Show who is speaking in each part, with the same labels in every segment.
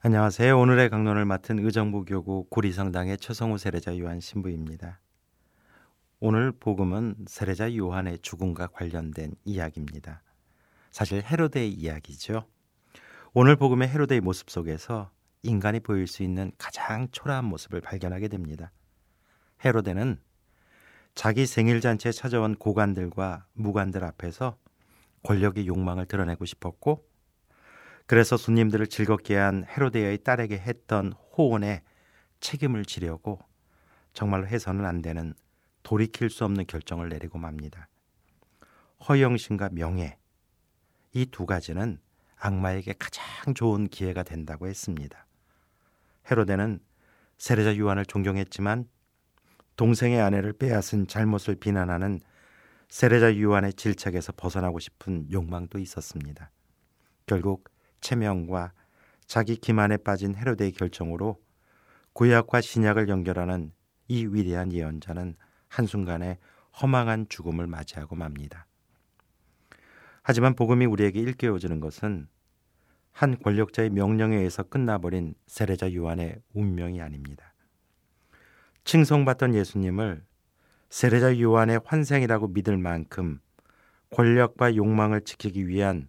Speaker 1: 안녕하세요. 오늘의 강론을 맡은 의정부 교구 구리성당의 최성우 세례자 요한 신부입니다. 오늘 복음은 세례자 요한의 죽음과 관련된 이야기입니다. 사실 헤로데의 이야기죠. 오늘 복음의 헤로데의 모습 속에서 인간이 보일 수 있는 가장 초라한 모습을 발견하게 됩니다. 헤로데는 자기 생일 잔치에 찾아온 고관들과 무관들 앞에서 권력의 욕망을 드러내고 싶었고 그래서 손님들을 즐겁게 한 헤로데의 딸에게 했던 호언에 책임을 지려고 정말로 해서는 안 되는 돌이킬 수 없는 결정을 내리고 맙니다. 허영심과 명예 이 두 가지는 악마에게 가장 좋은 기회가 된다고 했습니다. 헤로데는 세례자 요한을 존경했지만 동생의 아내를 빼앗은 잘못을 비난하는 세례자 요한의 질책에서 벗어나고 싶은 욕망도 있었습니다. 결국 체명과 자기 기만에 빠진 헤로데의 결정으로 구약과 신약을 연결하는 이 위대한 예언자는 한순간에 허망한 죽음을 맞이하고 맙니다. 하지만 복음이 우리에게 일깨워주는 것은 한 권력자의 명령에 의해서 끝나버린 세례자 요한의 운명이 아닙니다. 칭송받던 예수님을 세례자 요한의 환생이라고 믿을 만큼 권력과 욕망을 지키기 위한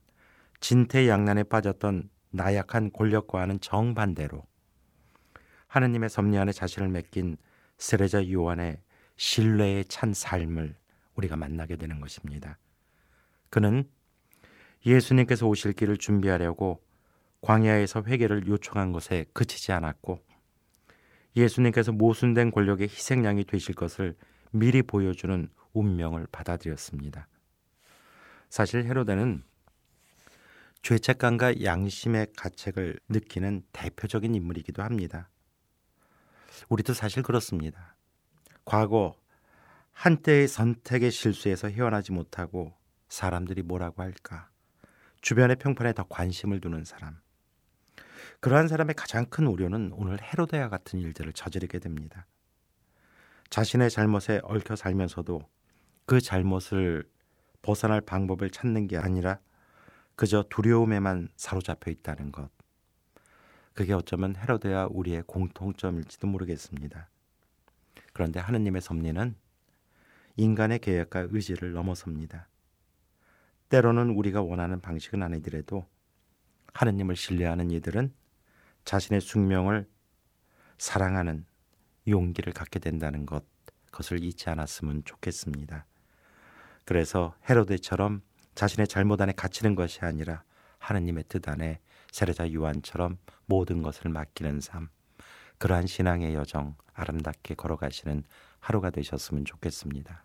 Speaker 1: 진퇴양난에 빠졌던 나약한 권력과는 정반대로 하느님의 섭리 안에 자신을 맡긴 세례자 요한의 신뢰에 찬 삶을 우리가 만나게 되는 것입니다. 그는 예수님께서 오실 길을 준비하려고 광야에서 회개를 요청한 것에 그치지 않았고 예수님께서 모순된 권력의 희생양이 되실 것을 미리 보여주는 운명을 받아들였습니다. 사실 헤로데는 죄책감과 양심의 가책을 느끼는 대표적인 인물이기도 합니다. 우리도 사실 그렇습니다. 과거 한때의 선택의 실수에서 헤어나지 못하고 사람들이 뭐라고 할까? 주변의 평판에 더 관심을 두는 사람. 그러한 사람의 가장 큰 우려는 오늘 헤로데와 같은 일들을 저지르게 됩니다. 자신의 잘못에 얽혀 살면서도 그 잘못을 벗어날 방법을 찾는 게 아니라 그저 두려움에만 사로잡혀 있다는 것. 그게 어쩌면 헤로데와 우리의 공통점일지도 모르겠습니다. 그런데 하느님의 섭리는 인간의 계획과 의지를 넘어섭니다. 때로는 우리가 원하는 방식은 아니더라도 하느님을 신뢰하는 이들은 자신의 숙명을 사랑하는 용기를 갖게 된다는 것, 그것을 잊지 않았으면 좋겠습니다. 그래서 헤로데처럼 자신의 잘못 안에 갇히는 것이 아니라 하느님의 뜻 안에 세례자 요한처럼 모든 것을 맡기는 삶, 그러한 신앙의 여정 아름답게 걸어가시는 하루가 되셨으면 좋겠습니다.